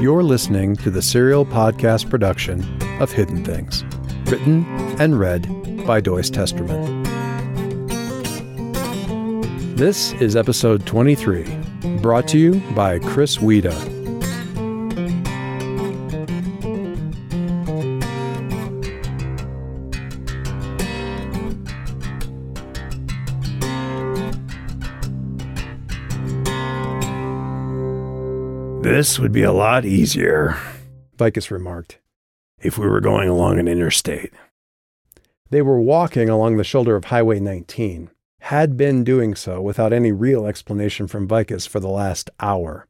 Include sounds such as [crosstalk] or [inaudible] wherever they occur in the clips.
You're listening to the serial podcast production of Hidden Things, written and read by Doyce Testerman. This is episode 23, brought to you by Chris Wida. This would be a lot easier, Vicus remarked. if we were going along an interstate. They were walking along the shoulder of Highway 19, had been doing so without any real explanation from Vicus for the last hour.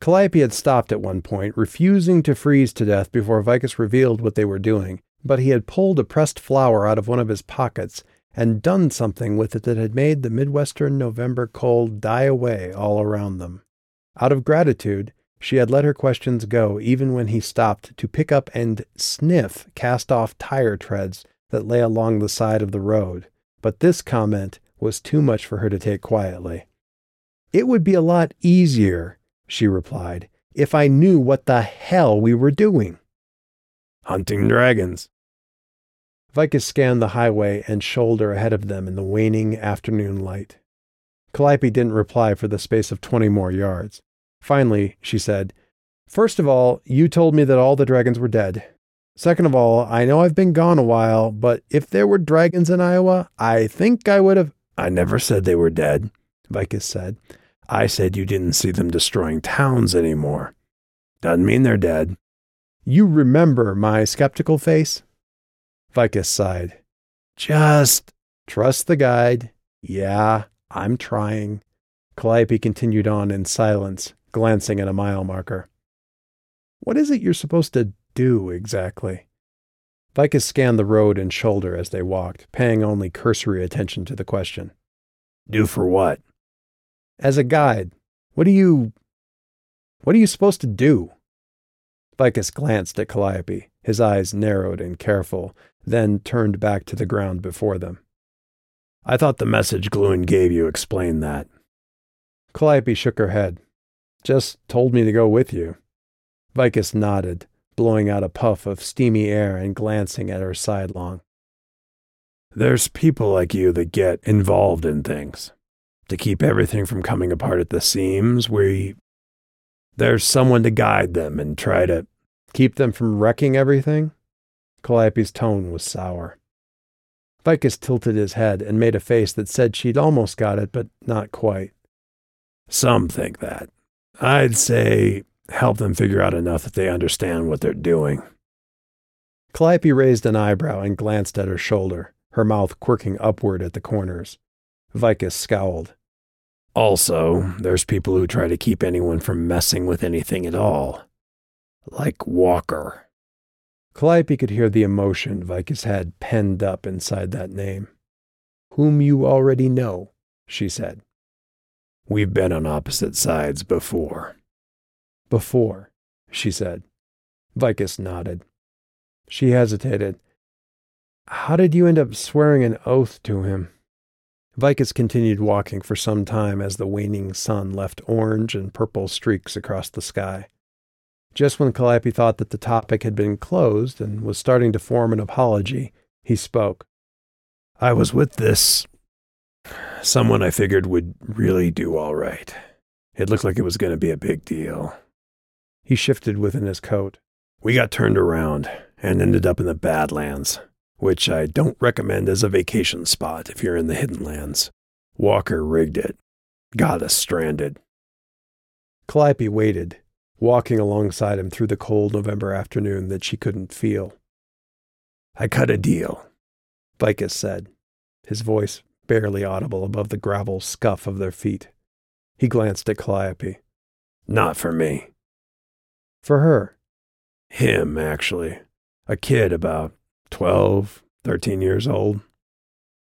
Calliope had stopped at one point, refusing to freeze to death before Vicus revealed what they were doing, but he had pulled a pressed flower out of one of his pockets and done something with it that had made the Midwestern November cold die away all around them. Out of gratitude, she had let her questions go even when he stopped to pick up and sniff cast off tire treads that lay along the side of the road. But this comment was too much for her to take quietly. It would be a lot easier, she replied, if I knew what the hell we were doing. Hunting dragons. Vicus scanned the highway and shoulder ahead of them in the waning afternoon light. Calliope didn't reply for the space of twenty more yards. Finally, she said, First of all, you told me that all the dragons were dead. Second of all, I know I've been gone a while, but if there were dragons in Iowa, I think I would have. I never said they were dead, Vicus said. I said you didn't see them destroying towns anymore. Doesn't mean they're dead. You remember my skeptical face? Vicus sighed. Just Trust the guide. Yeah, I'm trying. Calliope continued on in silence, glancing at a mile marker. What is it you're supposed to do exactly? Vicus scanned the road and shoulder as they walked, paying only cursory attention to the question. do for what? As a guide, what do you. What are you supposed to do? Vicus glanced at Calliope, his eyes narrowed and careful, then turned back to the ground before them. I thought the message Gluin gave you explained that. Calliope shook her head. Just told me to go with you. Vicus nodded, blowing out a puff of steamy air and glancing at her sidelong. There's people like you that get involved in things. To keep everything from coming apart at the seams, we. There's someone to guide them and try to. Keep them from wrecking everything? Calliope's tone was sour. Vicus tilted his head and made a face that said she'd almost got it, but not quite. Some think that. I'd say help them figure out enough that they understand what they're doing. Calliope raised an eyebrow and glanced at her shoulder, her mouth quirking upward at the corners. Vicus scowled. Also, there's people who try to keep anyone from messing with anything at all. Like Walker. Calliope could hear the emotion Vicus had penned up inside that name. Whom you already know, she said. We've been on opposite sides before. Before, she said. Vicus nodded. She hesitated. How did you end up swearing an oath to him? Vicus continued walking for some time as the waning sun left orange and purple streaks across the sky. Just when Calliope thought that the topic had been closed and was starting to form an apology, he spoke. I was with this. Someone I figured would really do all right. It looked like it was going to be a big deal. He shifted within his coat. We got turned around and ended up in the Badlands, which I don't recommend as a vacation spot if you're in the Hidden Lands. Walker rigged it, got us stranded. Calliope waited, walking alongside him through the cold November afternoon that she couldn't feel. I cut a deal. Vicus said, his voice barely audible above the gravel scuff of their feet. He glanced at Calliope. Not for me. For her. Him, actually. A kid about twelve, thirteen years old.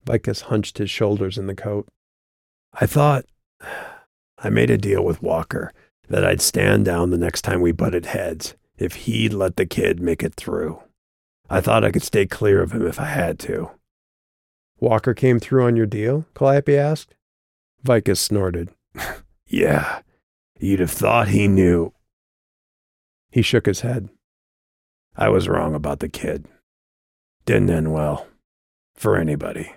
Vicus hunched his shoulders in the coat. I thought [sighs] I made a deal with Walker that I'd stand down the next time we butted heads if he'd let the kid make it through. I thought I could stay clear of him if I had to. Walker came through on your deal? Calliope asked. Vicus snorted. [laughs] Yeah, you'd have thought he knew. He shook his head. I was wrong about the kid. Didn't end well. For anybody.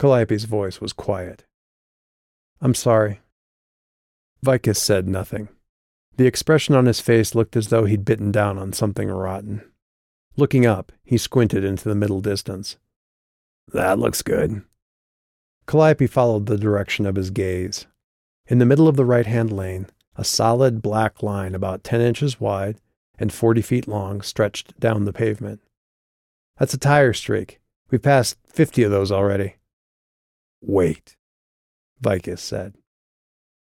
Calliope's voice was quiet. I'm sorry. Vicus said nothing. The expression on his face looked as though he'd bitten down on something rotten. Looking up, he squinted into the middle distance. That looks good. Calliope followed the direction of his gaze. In the middle of the right hand lane, a solid black line about 10 inches wide and 40 feet long stretched down the pavement. That's a tire streak. We've passed 50 of those already. Wait, Vicus said.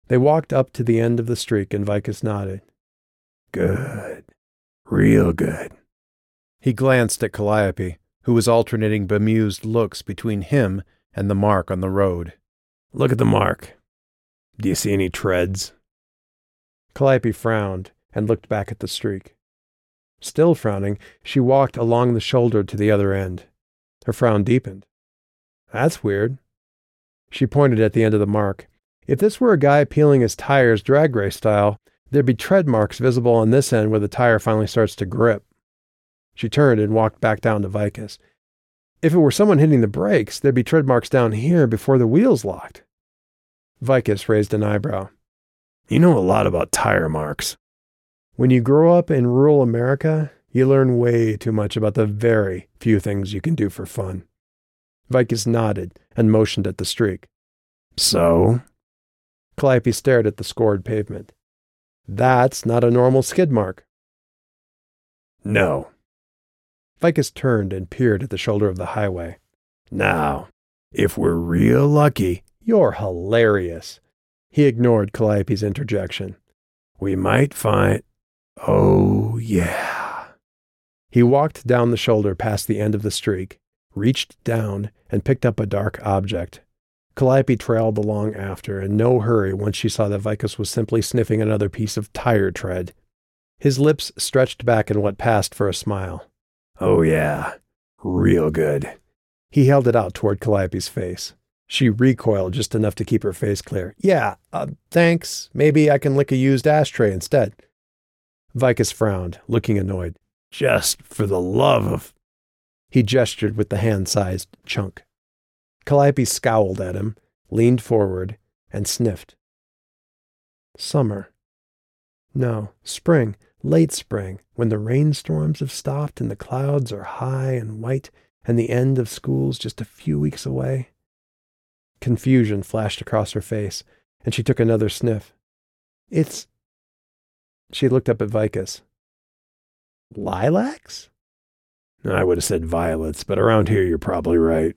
They walked up to the end of the streak and Vicus nodded. Good. Real good. He glanced at Calliope, who was alternating bemused looks between him and the mark on the road. Look at the mark. Do you see any treads? Calliope frowned and looked back at the streak. Still frowning, she walked along the shoulder to the other end. Her frown deepened. That's weird. She pointed at the end of the mark. If this were a guy peeling his tires drag race style, there'd be tread marks visible on this end where the tire finally starts to grip. She turned and walked back down to Vicus. If it were someone hitting the brakes, there'd be tread marks down here before the wheels locked. Vicus raised an eyebrow. You know a lot about tire marks. When you grow up in rural America, you learn way too much about the very few things you can do for fun. Vicus nodded and motioned at the streak. So? Calliope stared at the scored pavement. That's not a normal skid mark. No. Vicus turned and peered at the shoulder of the highway. Now, if we're real lucky, you're hilarious. He ignored Calliope's interjection. We might find. Oh, yeah. He walked down the shoulder past the end of the streak, reached down, and picked up a dark object. Calliope trailed along after, in no hurry once she saw that Vicus was simply sniffing another piece of tire tread. His lips stretched back in what passed for a smile. Oh, yeah. Real good. He held it out toward Calliope's face. She recoiled just enough to keep her face clear. Yeah, uh, thanks. Maybe I can lick a used ashtray instead. Vicus frowned, looking annoyed. Just for the love of. He gestured with the hand sized chunk. Calliope scowled at him, leaned forward, and sniffed. Summer. No, spring, late spring, when the rainstorms have stopped and the clouds are high and white and the end of school's just a few weeks away. Confusion flashed across her face, and she took another sniff. It's. She looked up at Vicus. Lilacs? I would have said violets, but around here you're probably right.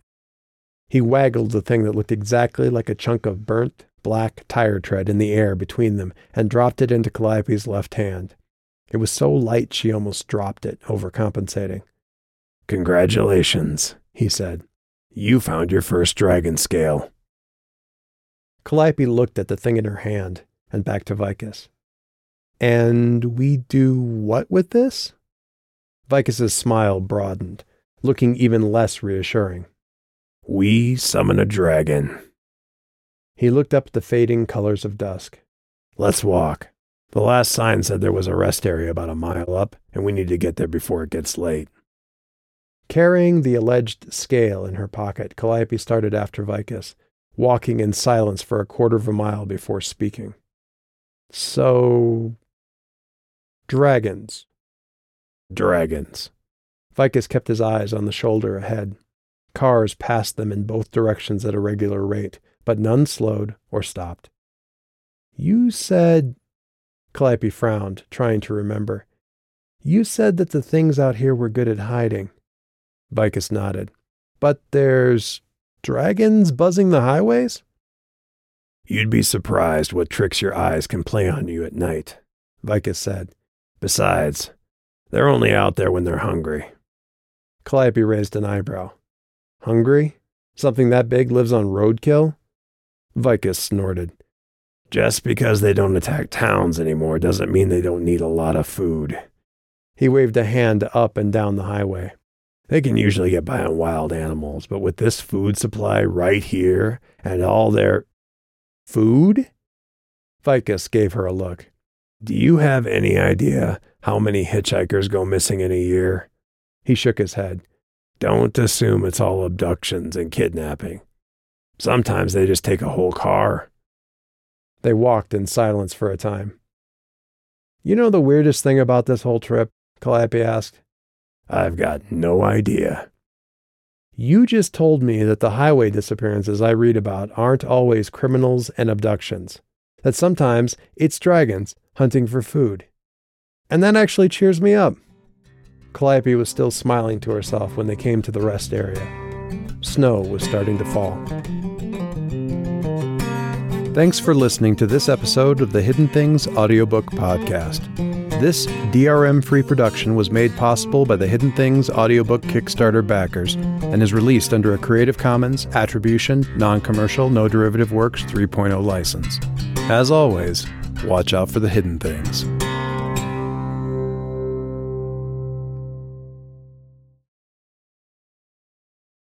He waggled the thing that looked exactly like a chunk of burnt, black tire tread in the air between them and dropped it into Calliope's left hand. It was so light she almost dropped it, overcompensating. Congratulations, he said. You found your first dragon scale. Calliope looked at the thing in her hand and back to Vicus. And we do what with this? Vicus's smile broadened, looking even less reassuring. We summon a dragon. He looked up at the fading colors of dusk. Let's walk. The last sign said there was a rest area about a mile up, and we need to get there before it gets late. Carrying the alleged scale in her pocket, Calliope started after Vicus, walking in silence for a quarter of a mile before speaking. So. Dragons. Dragons. Vicus kept his eyes on the shoulder ahead. Cars passed them in both directions at a regular rate, but none slowed or stopped. You said. Calliope frowned, trying to remember. You said that the things out here were good at hiding. Vicus nodded. But there's dragons buzzing the highways? You'd be surprised what tricks your eyes can play on you at night, Vicus said. Besides, they're only out there when they're hungry. Calliope raised an eyebrow. Hungry? Something that big lives on roadkill? Vicus snorted. Just because they don't attack towns anymore doesn't mean they don't need a lot of food. He waved a hand up and down the highway. They can usually get by on wild animals, but with this food supply right here and all their food? Vicus gave her a look. Do you have any idea how many hitchhikers go missing in a year? He shook his head. Don't assume it's all abductions and kidnapping. Sometimes they just take a whole car. They walked in silence for a time. You know the weirdest thing about this whole trip? Calliope asked. I've got no idea. You just told me that the highway disappearances I read about aren't always criminals and abductions, that sometimes it's dragons hunting for food. And that actually cheers me up. Calliope was still smiling to herself when they came to the rest area. Snow was starting to fall. Thanks for listening to this episode of the Hidden Things audiobook podcast. This DRM free production was made possible by the Hidden Things audiobook Kickstarter backers and is released under a Creative Commons Attribution, Non Commercial, No Derivative Works 3.0 license. As always, watch out for the hidden things.